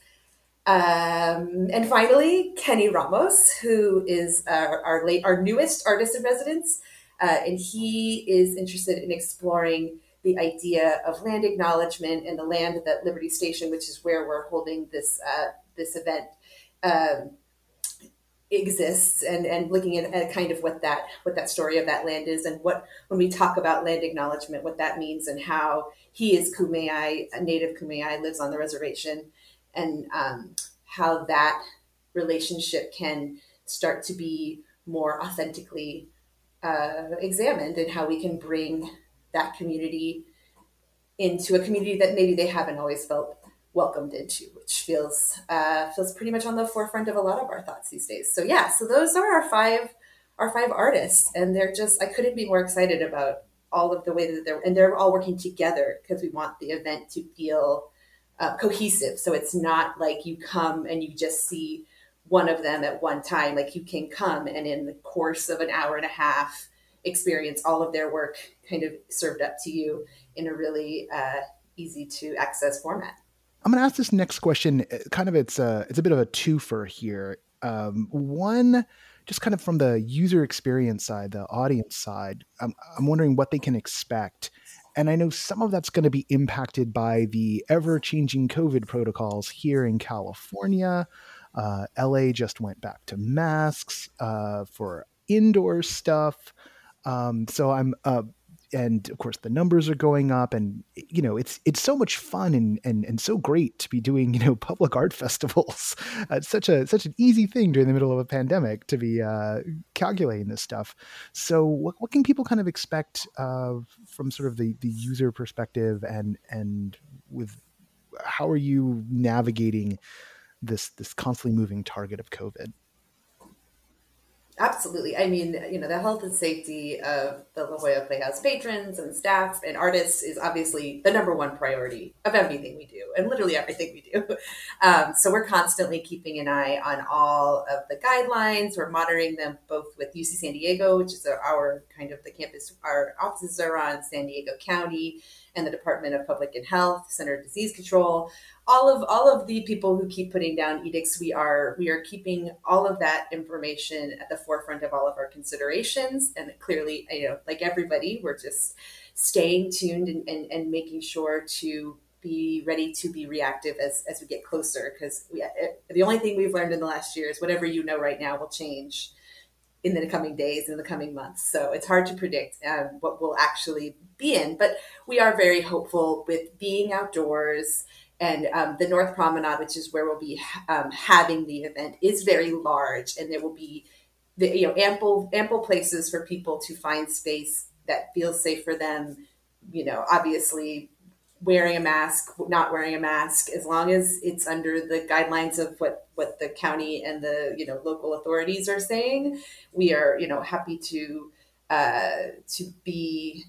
Speaker 9: Um, and finally, Kenny Ramos, who is our, our late, our newest artist in residence, uh, and he is interested in exploring the idea of land acknowledgement and the land that Liberty Station, which is where we're holding this uh, this event, um, exists, and and looking at, at, kind of what that what that story of that land is, and what when we talk about land acknowledgement, what that means, and how he is Kumeyaay, a native Kumeyaay, lives on the reservation and um, how that relationship can start to be more authentically uh, examined and how we can bring that community into a community that maybe they haven't always felt welcomed into, which feels uh, feels pretty much on the forefront of a lot of our thoughts these days. So yeah, so those are our five our five artists, and they're just I couldn't be more excited about all of the way that they're and they're all working together because we want the event to feel uh, cohesive. So it's not like you come and you just see one of them at one time. Like you can come and in the course of an hour and a half, experience all of their work kind of served up to you in a really uh, easy to access format.
Speaker 1: I'm going to ask this next question. Uh, kind of, it's a it's a bit of a twofer here. Um, one, just kind of from the user experience side, the audience side. I'm, I'm wondering what they can expect and I know some of that's going to be impacted by the ever changing COVID protocols here in California. Uh, LA just went back to masks uh, for indoor stuff. Um, so I'm uh, and of course the numbers are going up and you know it's it's so much fun and and, and so great to be doing you know public art festivals. It's such a such an easy thing during the middle of a pandemic to be uh, calculating this stuff. So what, what can people kind of expect uh, from sort of the the user perspective and and with how are you navigating this this constantly moving target of covid
Speaker 9: Absolutely. I mean, you know, the health and safety of the La Jolla Playhouse patrons and staff and artists is obviously the number one priority of everything we do and literally everything we do. Um, so we're constantly keeping an eye on all of the guidelines. We're monitoring them both with UC San Diego, which is our kind of the campus, our offices are on San Diego County and the Department of Public and Health, Center of Disease Control, all of all of the people who keep putting down edicts, we are we are keeping all of that information at the forefront of all of our considerations. And clearly, you know, like everybody, we're just staying tuned and, and, and making sure to be ready to be reactive as, as we get closer because the only thing we've learned in the last year is whatever you know right now will change in the coming days in the coming months so it's hard to predict um, what we'll actually be in but we are very hopeful with being outdoors and um, the North Promenade, which is where we'll be um, having the event, is very large, and there will be the, you know ample ample places for people to find space that feels safe for them. You know, obviously wearing a mask, not wearing a mask, as long as it's under the guidelines of what what the county and the you know local authorities are saying, we are you know happy to uh, to be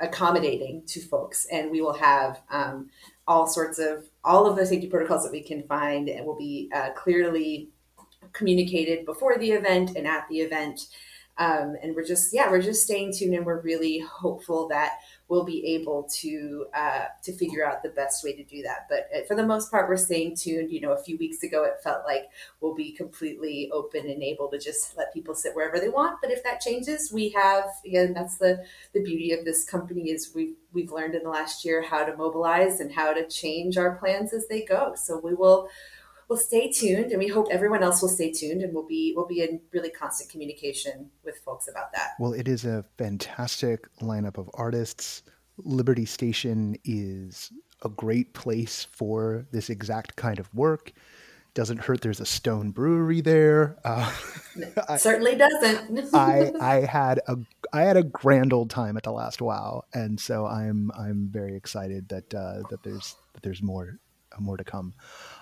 Speaker 9: accommodating to folks, and we will have um, all sorts of all of the safety protocols that we can find, and will be uh, clearly communicated before the event and at the event. Um, and we're just yeah we're just staying tuned and we're really hopeful that we'll be able to uh, to figure out the best way to do that. But uh, for the most part we're staying tuned. You know a few weeks ago it felt like we'll be completely open and able to just let people sit wherever they want. But if that changes we have again that's the the beauty of this company is we've we've learned in the last year how to mobilize and how to change our plans as they go. So we will well, stay tuned, and we hope everyone else will stay tuned, and we'll be we'll be in really constant communication with folks about that.
Speaker 1: Well, it is a fantastic lineup of artists. Liberty Station is a great place for this exact kind of work. Doesn't hurt. There's a Stone Brewery there. Uh,
Speaker 9: certainly doesn't.
Speaker 1: I I had a I had a grand old time at the last WoW, and so I'm I'm very excited that uh, that there's that there's more more to come.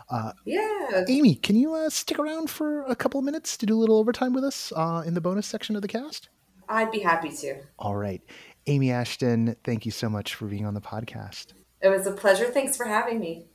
Speaker 9: Uh, yeah.
Speaker 1: Amy, can you uh, stick around for a couple of minutes to do a little overtime with us uh, in the bonus section of the cast?
Speaker 9: I'd be happy to.
Speaker 1: All right. Amy Ashton, thank you so much for being on the podcast.
Speaker 9: It was a pleasure. Thanks for having me.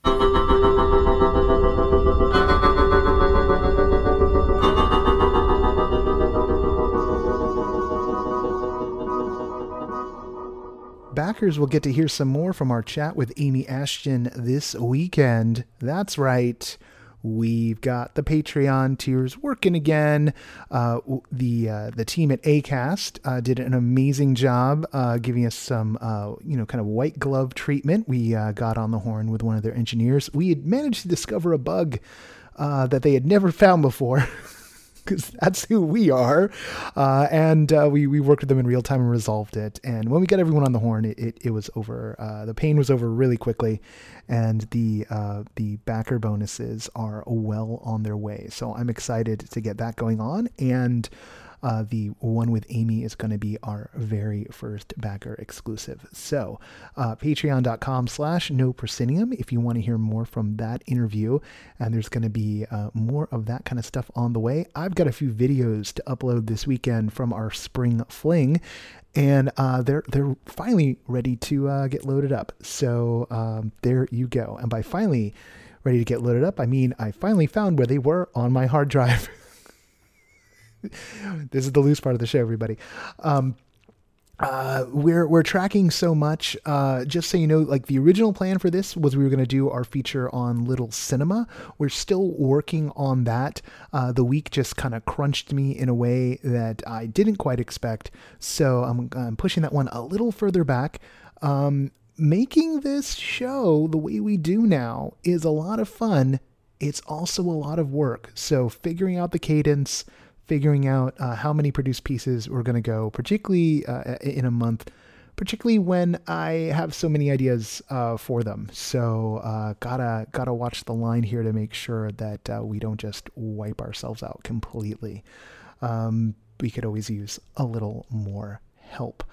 Speaker 1: Backers will get to hear some more from our chat with Amy Ashton this weekend. That's right. We've got the Patreon tiers working again. Uh, the uh, the team at Acast uh, did an amazing job uh, giving us some uh, you know kind of white glove treatment. We uh, got on the horn with one of their engineers. We had managed to discover a bug that they had never found before. because that's who we are. Uh, and uh, we, we worked with them in real time and resolved it. And when we got everyone on the horn, it, it, it was over. Uh, the pain was over really quickly. And the, uh, the backer bonuses are well on their way. So I'm excited to get that going on. And uh, the one with Amy is going to be our very first backer exclusive. So, uh, patreon.com slash no proscenium if you want to hear more from that interview. And there's going to be uh, more of that kind of stuff on the way. I've got a few videos to upload this weekend from our spring fling. And uh, they're they're finally ready to uh, get loaded up. So um, there you go. And by finally ready to get loaded up, I mean I finally found where they were on my hard drive. this is the loose part of the show, everybody. Um, uh, we're we're tracking so much. Uh, just so you know, like the original plan for this was we were going to do our feature on Little Cinema. We're still working on that. Uh, the week just kind of crunched me in a way that I didn't quite expect, so I'm, I'm pushing that one a little further back. Um, making this show the way we do now is a lot of fun. It's also a lot of work. So figuring out the cadence figuring out uh, how many produced pieces we're going to go, particularly uh, in a month, particularly when I have so many ideas uh, for them. So uh, gotta gotta watch the line here to make sure that uh, we don't just wipe ourselves out completely. Um, we could always use a little more help.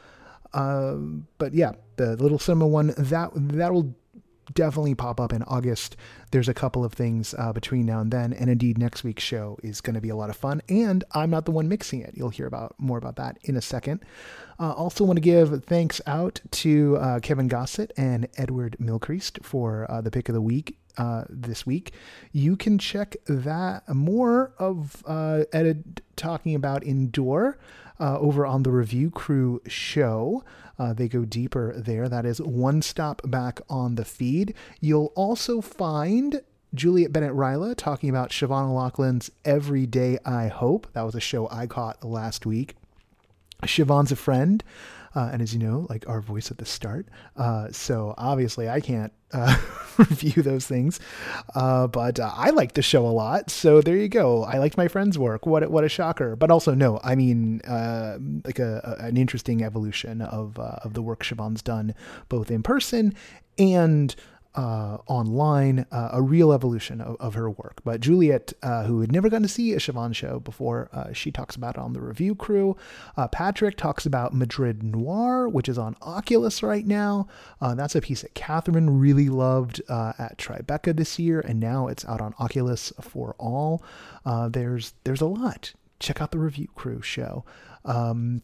Speaker 1: Um, but yeah, the little cinema one that that will definitely pop up in August. There's a couple of things uh, between now and then, and indeed, next week's show is going to be a lot of fun. And I'm not the one mixing it. You'll hear about more about that in a second. Uh, also, want to give thanks out to uh, Kevin Gossett and Edward Mylechreest for uh, the pick of the week. Uh, this week, you can check that more of uh, Ed talking about Endure over on the Review Crew show. Uh, they go deeper there. That is one stop back on the feed. You'll also find Juliet Bennett Rylah talking about Siobhan O'Loughlin's Every Day I Hope. That was a show I caught last week. Siobhan's a friend. Uh, and as you know, like our voice at the start. Uh, so obviously, I can't uh, review those things, uh, but uh, I like the show a lot. So there you go. I liked my friend's work. What what a shocker! But also, no, I mean, uh, like a, a, an interesting evolution of of the work Siobhan's done, both in person and uh, online, uh, a real evolution of, of, her work. But Juliet, uh, who had never gotten to see a Siobhan show before, uh, she talks about it on the review crew. Uh, Patrick talks about Madrid Noir, which is on Oculus right now. Uh, that's a piece that Kathryn really loved at Tribeca this year, and now it's out on Oculus for all. there's there's a lot. Check out the review crew show. Um,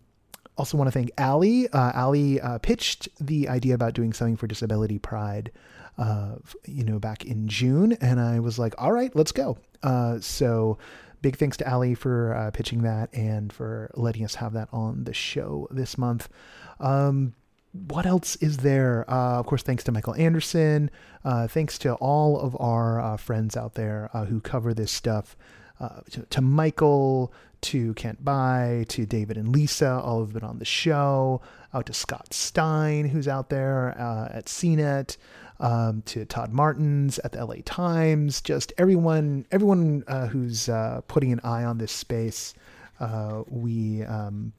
Speaker 1: also want to thank Allie. Uh, Allie uh, pitched the idea about doing something for Disability Pride, uh, you know, back in June, and I was like, all right, let's go. Uh, so big thanks to Allie for uh, pitching that and for letting us have that on the show this month. Um, what else is there? Uh, of course, thanks to Michael Andersen. thanks to all of our friends out there who cover this stuff. To, to Michael, to Kent Bye, to David and Lisa, all have been on the show, out to Scott Stein, who's out there uh, at CNET, um, to Todd Martens at the LA Times, just everyone, everyone uh, who's uh, putting an eye on this space. Uh, we, um,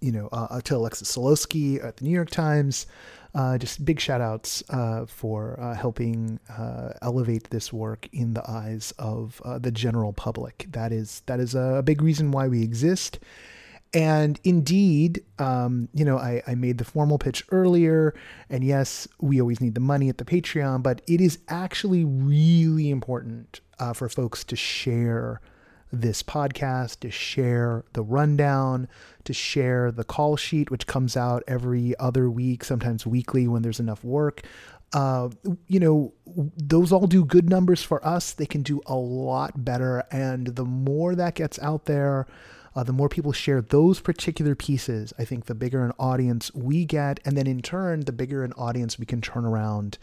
Speaker 1: you know, uh, to Alexis Soloski at the New York Times, uh, just big shout outs uh, for uh, helping uh, elevate this work in the eyes of uh, the general public. That is that is a big reason why we exist. And indeed, um, you know, I, I made the formal pitch earlier, and yes, we always need the money at the Patreon, but it is actually really important uh, for folks to share this podcast, to share the rundown, to share the call sheet, which comes out every other week, sometimes weekly when there's enough work. Uh, you know, those all do good numbers for us. They can do a lot better. And the more that gets out there, uh, the more people share those particular pieces, I think the bigger an audience we get. And then in turn, the bigger an audience we can turn around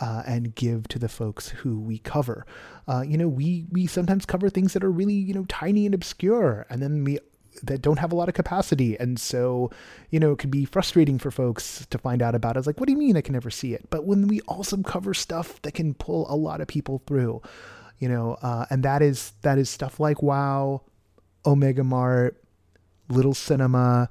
Speaker 1: uh, and give to the folks who we cover. Uh, you know, we we sometimes cover things that are really you know tiny and obscure, and then we that don't have a lot of capacity, and so you know it can be frustrating for folks to find out about. It. It's like, what do you mean I can never see it? But when we also cover stuff that can pull a lot of people through, you know, uh, and that is that is stuff like Wow, Omega Mart, Little Cinema,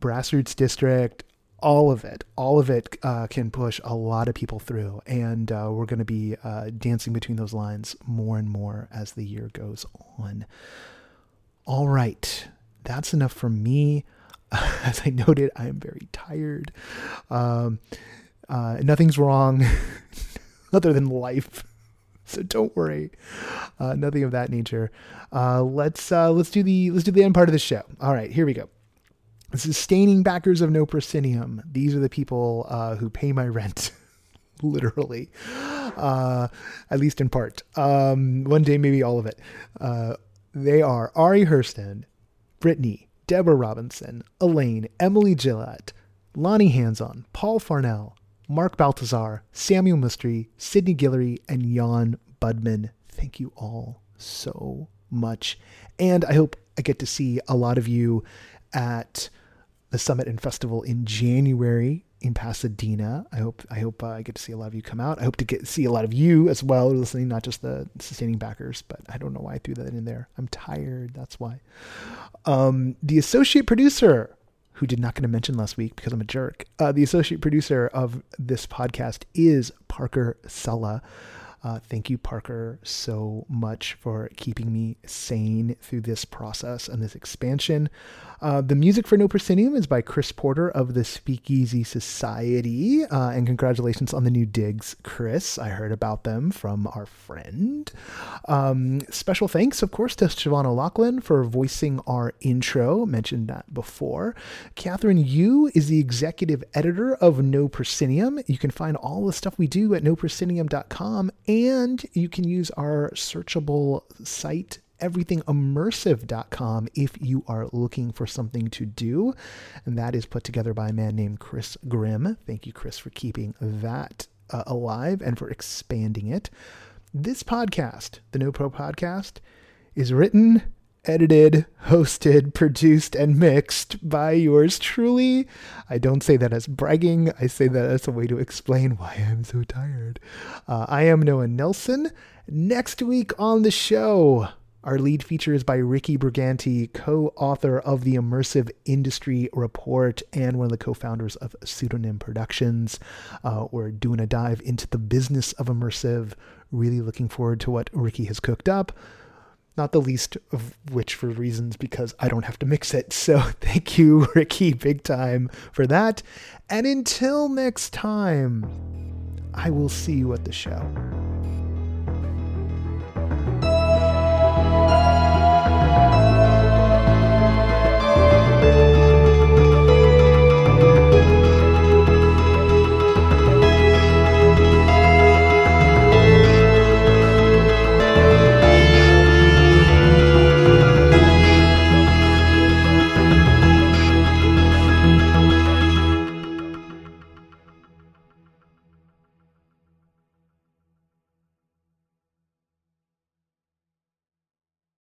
Speaker 1: Grassroots District, all of it, all of it uh, can push a lot of people through. And uh, we're going to be uh, dancing between those lines more and more as the year goes on. All right, that's enough from me. As I noted, I am very tired. Um, uh, nothing's wrong other than life. So don't worry, uh, nothing of that nature. Uh, let's let's do the let's do the end part of the show. All right, here we go sustaining backers of no proscenium. These are the people uh, who pay my rent, literally, uh, at least in part. Um, one day, maybe all of it. Uh, they are Ari Hurston, Brittany, Deborah Robinson, Elaine, Emily Gillette, Lonnie Hands-On, Paul Farnell, Mark Baltazar, Samuel Mystery, Sydney Guillory, and Jan Budman. Thank you all so much. And I hope I get to see a lot of you at the summit and festival in January in Pasadena. I hope I hope uh, I get to see a lot of you come out. I hope to get see a lot of you as well listening, not just the sustaining backers. But I don't know why I threw that in there. I'm tired. That's why. Um, the associate producer, who did not get to mention last week because I'm a jerk. Uh, the associate producer of this podcast is Parker Sela. Uh, thank you, Parker, so much for keeping me sane through this process and this expansion. Uh, the music for No Proscenium is by Chris Porter of the Speakeasy Society. Uh, and congratulations on the new digs, Chris. I heard about them from our friend. Um, special thanks, of course, to Siobhan O'Loughlin for voicing our intro. Mentioned that before. Kathryn Yu is the executive editor of No Proscenium. You can find all the stuff we do at noproscenium.com, and you can use our searchable site everythingimmersive.com if you are looking for something to do. And that is put together by a man named Chris Grimm. Thank you, Chris, for keeping that uh, alive and for expanding it. This podcast, the No Pro Podcast, is written, edited, hosted, produced, and mixed by yours truly. I don't say that as bragging, I say that as a way to explain why I'm so tired. Uh, I am Noah Nelson. Next week on the show, Our lead feature is by Ricky Brigante, co author of the Immersive Industry Report and one of the co founders of Pseudonym Productions. Uh, we're doing a dive into the business of immersive. Really looking forward to what Ricky has cooked up. Not the least of which for reasons because I don't have to mix it. So thank you, Ricky, big time for that. And until next time, I will see you at the show.